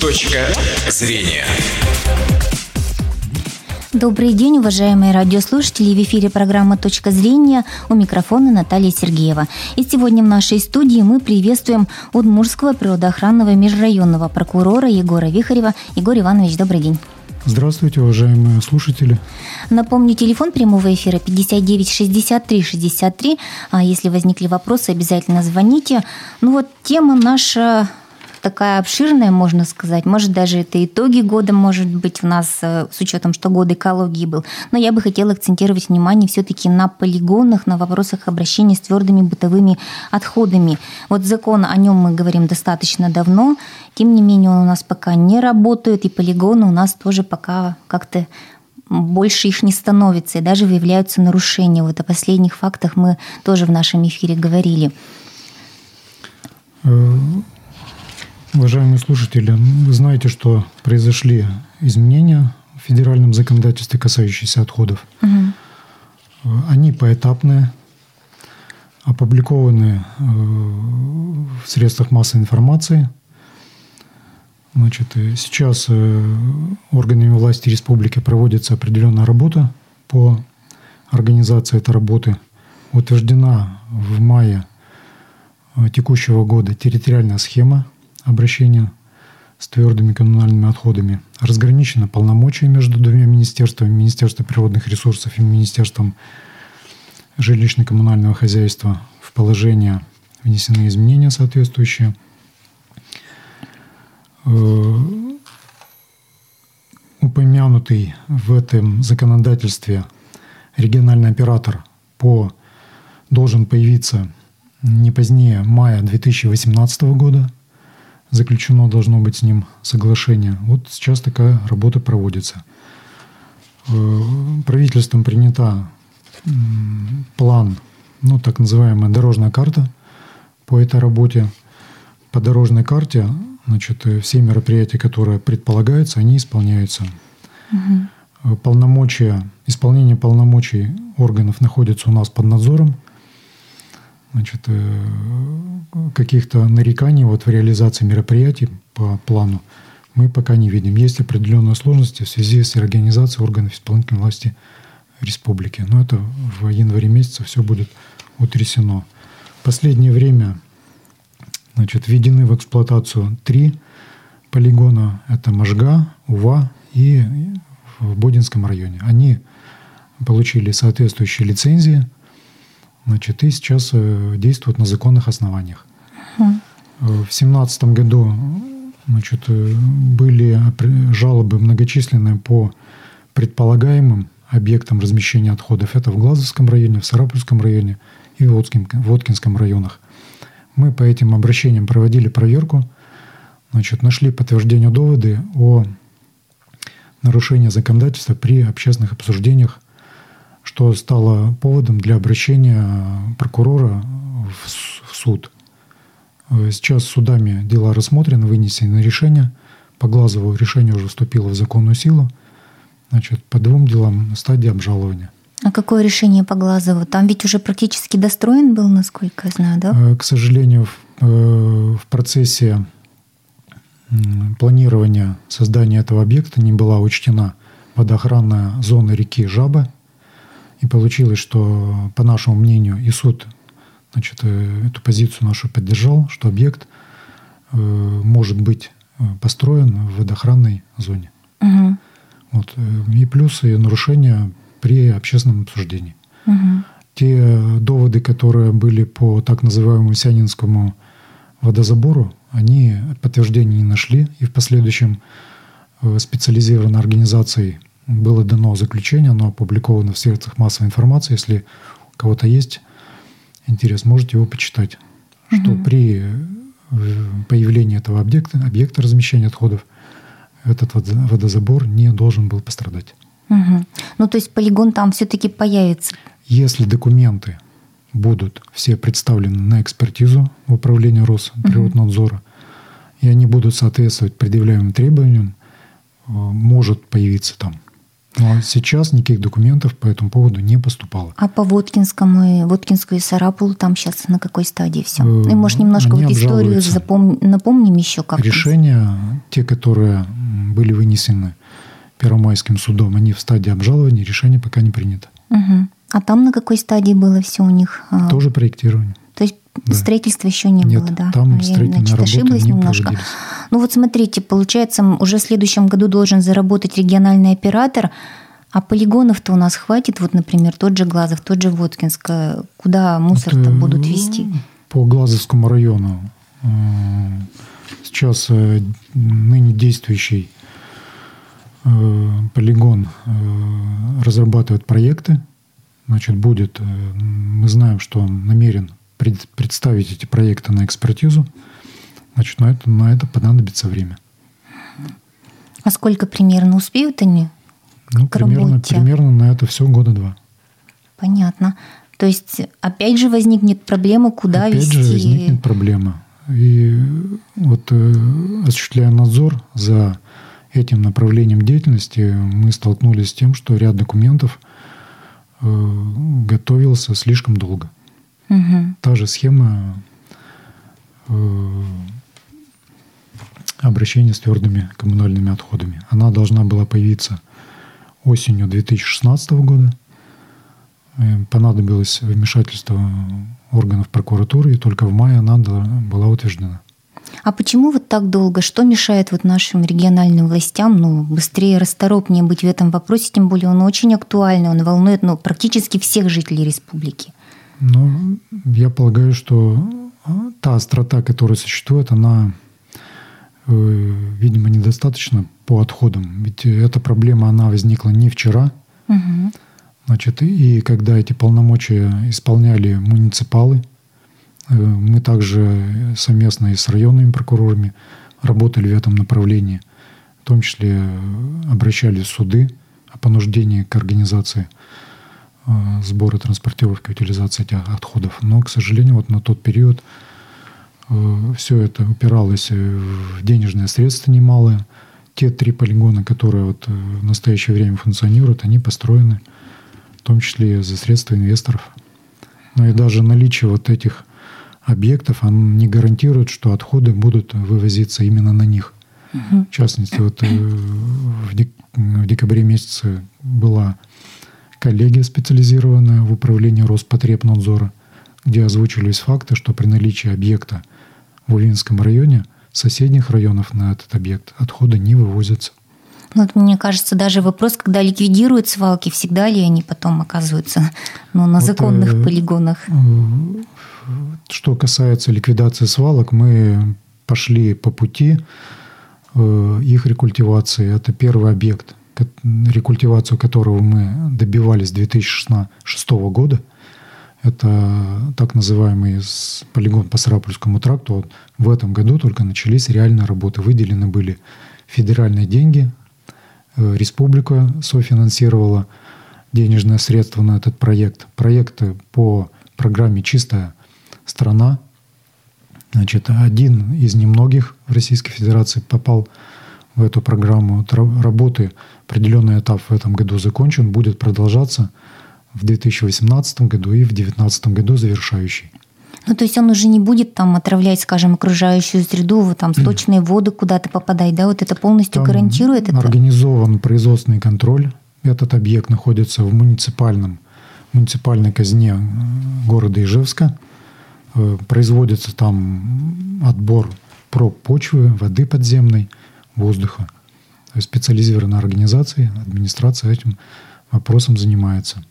Точка зрения. Добрый день, уважаемые радиослушатели. В эфире программа «Точка зрения» у микрофона Наталья Сергеева. И сегодня в нашей студии мы приветствуем Удмурского природоохранного межрайонного прокурора Егора Вихарева. Егор Иванович, добрый день. Здравствуйте, уважаемые слушатели. Напомню, телефон прямого эфира 59 63 63. А если возникли вопросы, обязательно звоните. Ну вот тема наша такая обширная, можно сказать. Может, даже это итоги года, может быть, у нас э, с учетом, что год экологии был. Но я бы хотела акцентировать внимание все-таки на полигонах, на вопросах обращения с твердыми бытовыми отходами. Вот закон, о нем мы говорим достаточно давно, тем не менее он у нас пока не работает, и полигоны у нас тоже пока как-то больше их не становится, и даже выявляются нарушения. Вот о последних фактах мы тоже в нашем эфире говорили. Э, Уважаемые слушатели, вы знаете, что произошли изменения в федеральном законодательстве, касающиеся отходов. Угу. Они поэтапные, опубликованы э, в средствах массовой информации. Значит, сейчас э, органами власти республики проводится определенная работа по организации этой работы. Утверждена в мае э, текущего года территориальная схема обращения с твердыми коммунальными отходами. Разграничено полномочия между двумя министерствами, Министерством природных ресурсов и Министерством жилищно-коммунального хозяйства. В положение внесены изменения соответствующие. Э, упомянутый в этом законодательстве региональный оператор по должен появиться не позднее мая 2018 года – заключено должно быть с ним соглашение. Вот сейчас такая работа проводится. Э, правительством принята план, ну так называемая дорожная карта по этой работе. По дорожной карте, значит, э, все мероприятия, которые предполагаются, они исполняются. Угу. Полномочия, исполнение полномочий органов находится у нас под надзором значит, э, каких-то нареканий вот в реализации мероприятий по плану мы пока не видим. Есть определенные сложности в связи с организацией органов исполнительной власти республики. Но это в январе месяце все будет утрясено. В последнее время значит, введены в эксплуатацию три полигона. Это Можга, Ува и в Бодинском районе. Они получили соответствующие лицензии – Значит, и сейчас э, действуют на законных основаниях. Угу. В 2017 году значит, э, были жалобы многочисленные по предполагаемым объектам размещения отходов. Это в Глазовском районе, в Сарапульском районе и в, Воткинском районах. Мы по этим обращениям проводили проверку, значит, нашли подтверждение доводы о нарушении законодательства при общественных обсуждениях что стало поводом для обращения прокурора в суд. Сейчас судами дела рассмотрены, вынесены решения. По Глазову решение уже вступило в законную силу. Значит, по двум делам стадия обжалования. А какое решение по Глазову? Там ведь уже практически достроен был, насколько я знаю, да? Э, к сожалению, в, э, в процессе планирования создания этого объекта не была учтена водоохранная зона реки Жаба, и получилось, что, по нашему мнению, и суд значит, э, эту позицию нашу поддержал, что объект э, может быть э, построен в водоохранной зоне. Угу. Вот. И плюсы нарушения при общественном обсуждении. Угу. Те доводы, которые были по так называемому Сянинскому водозабору, они подтверждения не нашли. И в последующем специализированной организацией было дано заключение, оно опубликовано в средствах массовой информации. Если у кого-то есть интерес, можете его почитать. Угу. Что при э, появлении этого объекта, объекта размещения отходов, этот водозабор не должен был пострадать. Угу. Ну, то есть полигон там все-таки появится. Если документы будут все представлены на экспертизу в управлении Росприроднадзора, угу. и они будут соответствовать предъявляемым требованиям, э, может появиться там Но сейчас никаких документов по этому поводу не поступало. А по Воткинскому и Воткинскую и Сарапулу там сейчас на какой стадии все? Ну, и, может, немножко Они вот историю запом... напомним еще как Решения, те, которые были вынесены Первомайским судом, они в стадии обжалования, решение пока не принято. Мгм. А там на какой стадии было все у них? А, Тоже проектирование. Да. строительства еще не Нет, было, да? там А я, значит, ошиблась не немножко. проводились. Ну вот смотрите, получается, уже в следующем году должен заработать региональный оператор, а полигонов-то у нас хватит, вот, например, тот же Глазов, тот же Воткинск, куда мусор-то Это, будут везти? По Глазовскому району э, сейчас э, ныне действующий э, полигон разрабатывает проекты. Значит, будет, мы знаем, что он намерен пред- представить эти проекты на экспертизу. Значит, на это, на это понадобится время. А сколько примерно успеют они? Ну, примерно, работе. примерно на это все года два. Понятно. То есть опять же возникнет проблема, куда Опять везти. же возникнет проблема. И вот э, осуществляя надзор за этим направлением деятельности, мы столкнулись с тем, что ряд документов э, готовился слишком долго. Мгм. Та же схема э, обращения с твердыми коммунальными отходами. Она должна была появиться осенью 2016 года. Э, Понадобилось вмешательство органов прокуратуры, и только в мае она была утверждена. А почему вот так долго? Что мешает вот нашим региональным властям ну, быстрее, расторопнее быть в этом вопросе? Тем более он очень актуальный, он волнует ну, практически всех жителей республики. Но я полагаю, что а, та острота, которая существует, она, э, видимо, недостаточно по отходам. Ведь эта проблема, она возникла не вчера. Мгм. Значит, и когда эти полномочия исполняли муниципалы, э, мы также совместно и с районными прокурорами работали в этом направлении. В том числе э, обращались в суды о понуждении к организации сбора, транспортировки, утилизации этих отходов. Но, к сожалению, вот на тот период все это упиралось э, в денежные средства немалые. Те три полигона, которые вот э, в настоящее время функционируют, они построены в том числе за средства инвесторов. Но и даже наличие вот этих объектов, оно не гарантирует, что отходы будут вывозиться именно на них. В частности, вот э, в, дек- в декабре месяце была коллегия специализированная в управлении Роспотребнадзора, где озвучивались факты, что при наличии объекта в Увинском районе соседних районов на этот объект отходы не вывозятся. Ну, вот мне кажется, даже вопрос, когда ликвидируют свалки, всегда ли они потом оказываются ну, на Вот, законных э, полигонах? Что касается ликвидации свалок, мы пошли по пути э, их рекультивации. Это первый объект, рекультивацию которого мы добивались с 2006 года. Это так называемый полигон по Сарапульскому тракту. Вот в этом году только начались реальные работы. Выделены были федеральные деньги. Э, Республика софинансировала денежные средства на этот проект. Проекты по программе «Чистая страна». Значит, один из немногих в Российской Федерации попал в эту программу. Работы, определенный этап в этом году закончен, будет продолжаться в 2018 году и в 2019 году завершающий. Ну, то есть он уже не будет там отравлять, скажем, окружающую среду, вот там сточные воды куда-то попадать, да? Вот это полностью Там гарантирует это? Организован производственный контроль. Этот объект находится в муниципальном, муниципальной казне э, города Ижевска. Э, Производится там отбор проб почвы, воды подземной, воздуха. Специализированная организация, администрация этим вопросом занимается.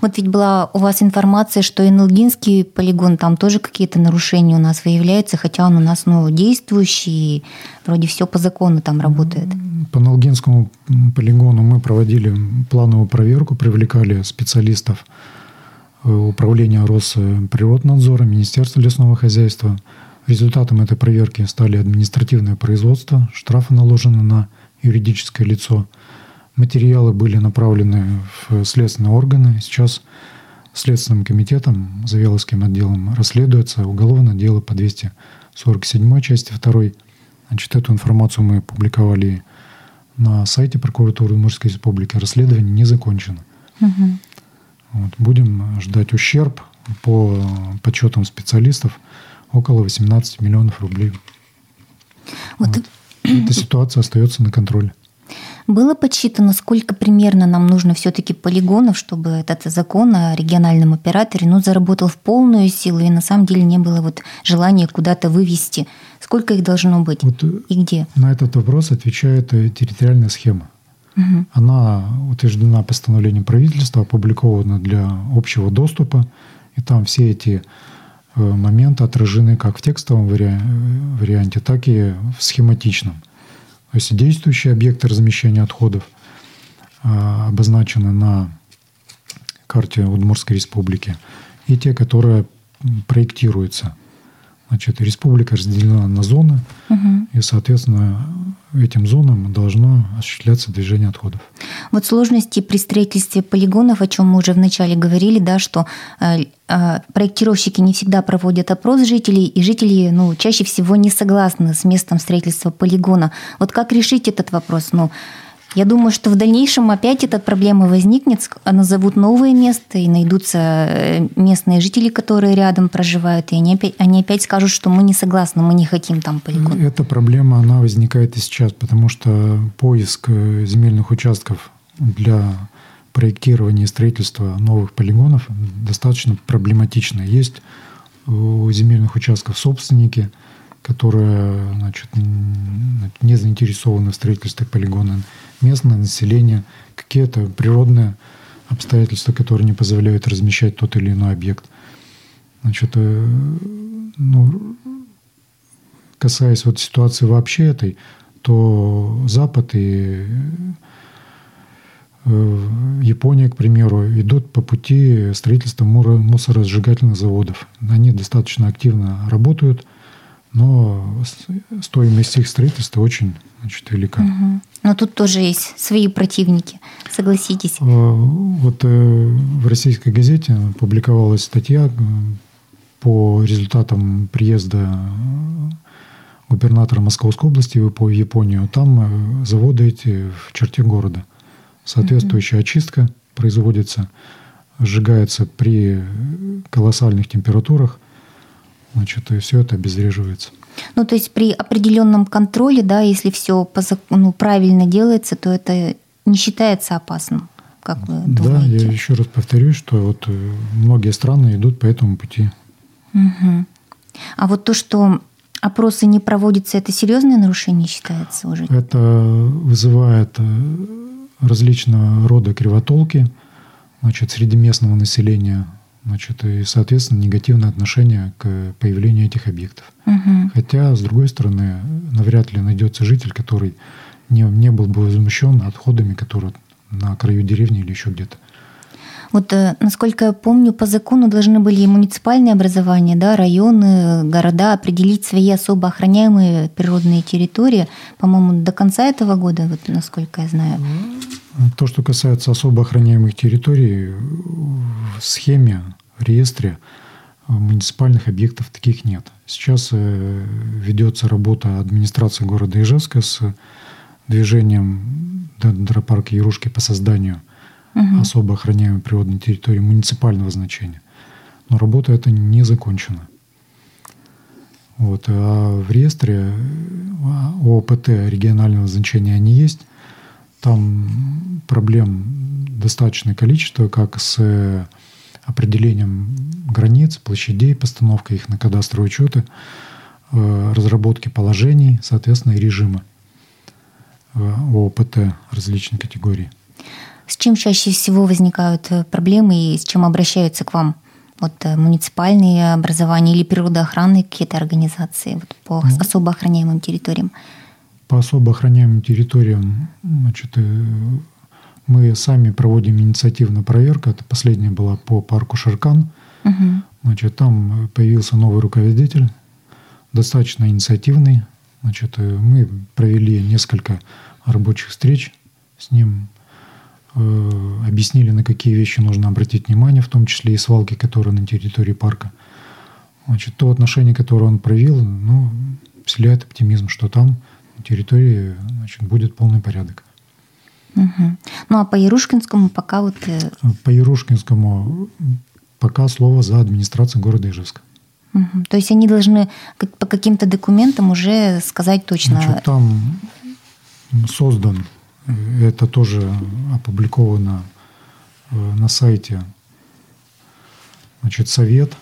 Вот ведь была у вас информация, что Инолгинский полигон, там тоже какие-то нарушения у нас выявляются, хотя он у нас ну, действующий, вроде все по закону там работает. По Налгинскому м, полигону мы проводили плановую проверку, привлекали специалистов э, Управления Росприроднадзора, Министерства лесного хозяйства. Результатом этой проверки стали административное производство, штрафы наложены на юридическое лицо. Материалы были направлены в следственные органы. Сейчас Следственным комитетом, Завеловским отделом расследуется уголовное дело по 247 части 2. Значит, эту информацию мы публиковали на сайте прокуратуры Удмуртской республики. Расследование не закончено. Угу. Вот. Будем ждать ущерб по подсчетам специалистов около 18 миллионов рублей. Вот. Вот. Эта ситуация остается на контроле. Было подсчитано, сколько примерно нам нужно все-таки полигонов, чтобы этот закон о региональном операторе ну, заработал в полную силу, и на самом деле не было вот желания куда-то вывести. Сколько их должно быть вот и где? На этот вопрос отвечает э, территориальная схема. Угу. Она утверждена постановлением правительства, опубликована для общего доступа, и там все эти э, моменты отражены как в текстовом варианте, так и в схематичном. То есть действующие объекты размещения отходов а, обозначены на карте Удмуртской республики, и те, которые проектируются. Значит, республика разделена на зоны, угу. и, соответственно, этим зонам должно осуществляться движение отходов. Вот сложности при строительстве полигонов, о чем мы уже вначале говорили, да, что э, э, проектировщики не всегда проводят опрос жителей, и жители ну, чаще всего не согласны с местом строительства полигона. Вот как решить этот вопрос? Ну, я думаю, что в дальнейшем опять эта проблема возникнет, назовут новое место, и найдутся э, местные жители, которые рядом проживают, и они опять, они опять скажут, что мы не согласны, мы не хотим там полигон. Эта проблема, она возникает и сейчас, потому что поиск э, земельных участков для проектирования и строительства новых полигонов достаточно проблематично. Есть у земельных участков собственники – которые значит, не заинтересованы в строительстве полигона, местное население, какие-то природные обстоятельства, которые не позволяют размещать тот или иной объект. Значит, э, ну, касаясь вот ситуации вообще этой, то Запад и э, Япония, к примеру, идут по пути строительства мусоросжигательных заводов. Они достаточно активно работают – но стоимость их строительства очень значит, велика. Угу. Но тут тоже есть свои противники, согласитесь. А, вот э, в российской газете публиковалась статья э, по результатам приезда губернатора Московской области в Японию. Там э, заводы эти в черте города. Соответствующая угу. очистка производится, сжигается при колоссальных температурах значит, и все это обезвреживается. Ну, то есть при определенном контроле, да, если все по, ну, правильно делается, то это не считается опасным, как вы думаете? Да, я еще раз повторюсь, что вот э, многие страны идут по этому пути. Угу. А вот то, что опросы не проводятся, это серьезное нарушение считается уже? Это вызывает э, различного рода кривотолки значит, среди местного населения значит, и, соответственно, негативное отношение к появлению этих объектов. Угу. Хотя, с другой стороны, навряд ли найдется житель, который не, не был бы возмущен отходами, которые на краю деревни или еще где-то. Вот, э, насколько я помню, по закону должны были и муниципальные образования, да, районы, города определить свои особо охраняемые природные территории, по-моему, до конца этого года, вот, насколько я знаю. То, что касается особо охраняемых территорий, в схеме реестре э, муниципальных объектов таких нет. Сейчас э, ведется работа администрации города Ижевска с движением Дендропарка Ярушки по созданию угу. особо охраняемой природной территории муниципального значения. Но работа эта не закончена. Вот. А в реестре э, ОПТ регионального значения они есть. Там проблем достаточное количество, как с определением границ, площадей, постановкой их на кадастровые учеты, э, разработки положений, соответственно, и режима э, ОПТ различных категорий. С чем чаще всего возникают э, проблемы и с чем обращаются к вам? Вот муниципальные образования или природоохранные какие-то организации вот, по ну, особо охраняемым территориям? По особо охраняемым территориям значит, мы сами проводим инициативную проверку. Это последняя была по парку Шаркан. Угу. Значит, там появился новый руководитель, достаточно инициативный. Значит, э, мы провели несколько рабочих встреч с ним, э, объяснили, на какие вещи нужно обратить внимание, в том числе и свалки, которые на территории парка. Значит, то отношение, которое он проявил, ну, вселяет оптимизм, что там на территории значит, будет полный порядок. Угу. Ну а по Ярушкинскому пока вот... Э, по Ярушкинскому пока слово за администрацией города Ижевска. Угу. То есть они должны по каким-то документам уже сказать точно... Значит, там создан, это тоже опубликовано э, на сайте, значит, совет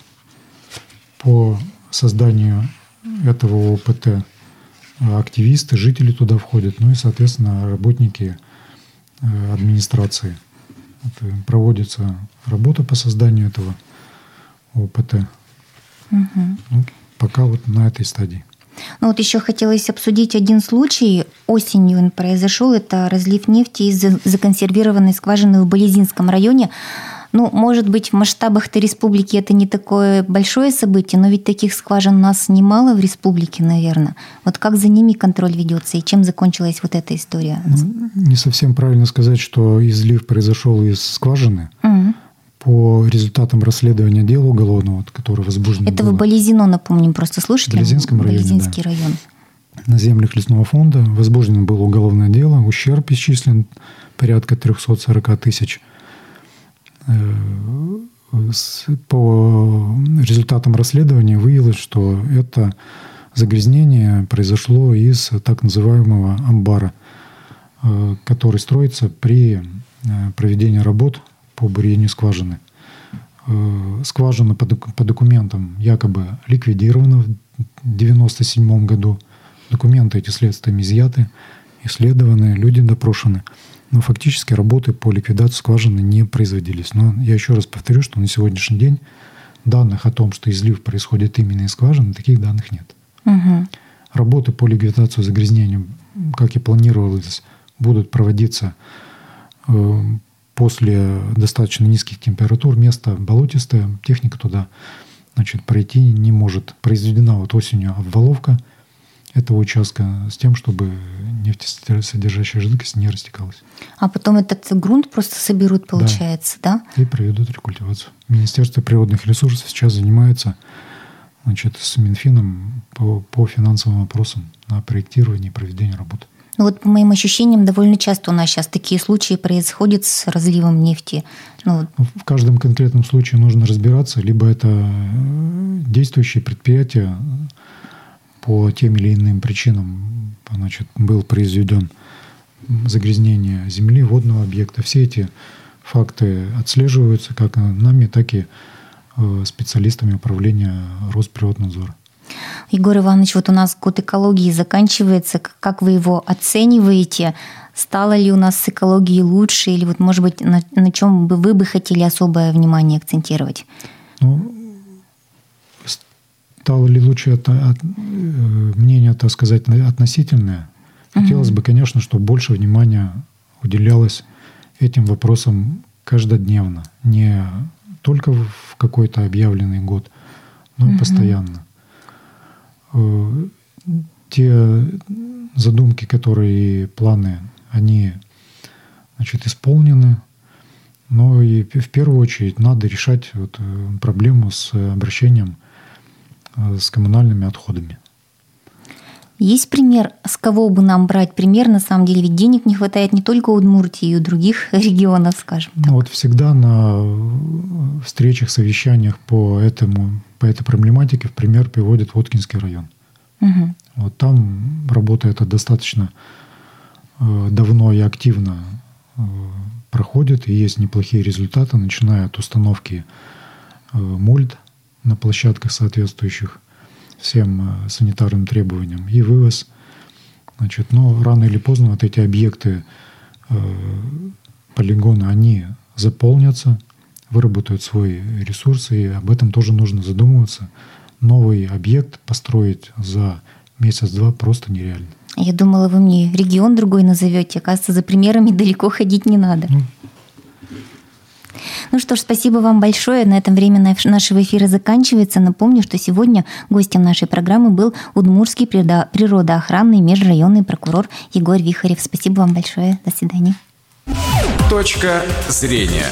по созданию этого ОПТ. Активисты, жители туда входят, ну и, соответственно, работники э, администрации. Это проводится работа по созданию этого ОПТ. Угу. Ну, пока вот на этой стадии. Ну вот еще хотелось обсудить один случай. Осенью он произошел. Это разлив нефти из законсервированной скважины в Болезинском районе. Ну, может быть, в масштабах-то республики это не такое большое событие, но ведь таких скважин у нас немало в республике, наверное. Вот как за ними контроль ведется и чем закончилась вот эта история? Ну, не совсем правильно сказать, что излив произошел из скважины. Угу. По результатам расследования дела уголовного, которое возбуждено Это было. в Болезино, напомним, просто слушателям. В Болезинском районе, Болезинский да. район. На землях лесного фонда возбуждено было уголовное дело, ущерб исчислен порядка 340 тысяч – по результатам расследования выявилось, что это загрязнение произошло из так называемого амбара, э, который строится при э, проведении работ по бурению скважины. Скважина по документам якобы ликвидирована в 1997 году. Документы эти следствием изъяты, исследованы, люди допрошены – но фактически работы по ликвидации скважины не производились. Но я еще раз повторю, что на сегодняшний день данных о том, что излив происходит именно из скважины, таких данных нет. Угу. Работы по ликвидации загрязнения, как и планировалось, будут проводиться э, после достаточно низких температур. Место болотистое, техника туда значит, пройти не может. Произведена вот осенью обваловка – этого участка с тем, чтобы нефтесодержащая жидкость не растекалась. А потом этот грунт просто соберут, получается, да? да? И проведут рекультивацию. Министерство природных ресурсов сейчас занимается значит, с Минфином по, по финансовым вопросам на проектирование и проведение работы. Ну вот по моим ощущениям, довольно часто у нас сейчас такие случаи происходят с разливом нефти. Ну, в каждом конкретном случае нужно разбираться, либо это действующие предприятия, по тем или иным причинам значит, был произведен загрязнение земли, водного объекта. Все эти факты отслеживаются как нами, так и э, специалистами управления Росприроднадзора. Егор Иванович, вот у нас год экологии заканчивается. Как вы его оцениваете? Стало ли у нас с экологией лучше? Или вот, может быть, на, на чем бы вы бы хотели особое внимание акцентировать? Ну, стало ли лучше это от, э, мнение, так сказать, относительное. Хотелось угу. бы, конечно, чтобы больше внимания уделялось этим вопросам каждодневно, не только в какой-то объявленный год, но и угу. постоянно. Э, те задумки, которые и планы, они значит, исполнены, но и в первую очередь надо решать вот э, проблему с обращением с коммунальными отходами. Есть пример, с кого бы нам брать пример? На самом деле, ведь денег не хватает не только у Удмуртии, и у других регионов, скажем так. Ну, вот всегда на встречах, совещаниях по, этому, по этой проблематике в пример приводит Воткинский район. Угу. Вот там работа эта достаточно э, давно и активно э, проходит, и есть неплохие результаты, начиная от установки мульт на площадках, соответствующих всем э, санитарным требованиям, и вывоз. Значит, но рано или поздно вот эти объекты э, полигона, они заполнятся, выработают свой ресурс, и об этом тоже нужно задумываться. Новый объект построить за месяц-два просто нереально. Я думала, вы мне регион другой назовете. Оказывается, за примерами далеко ходить не надо. Ну, ну что ж, спасибо вам большое. На этом время нашего эфира заканчивается. Напомню, что сегодня гостем нашей программы был Удмурский природоохранный межрайонный прокурор Егор Вихарев. Спасибо вам большое. До свидания. Точка зрения.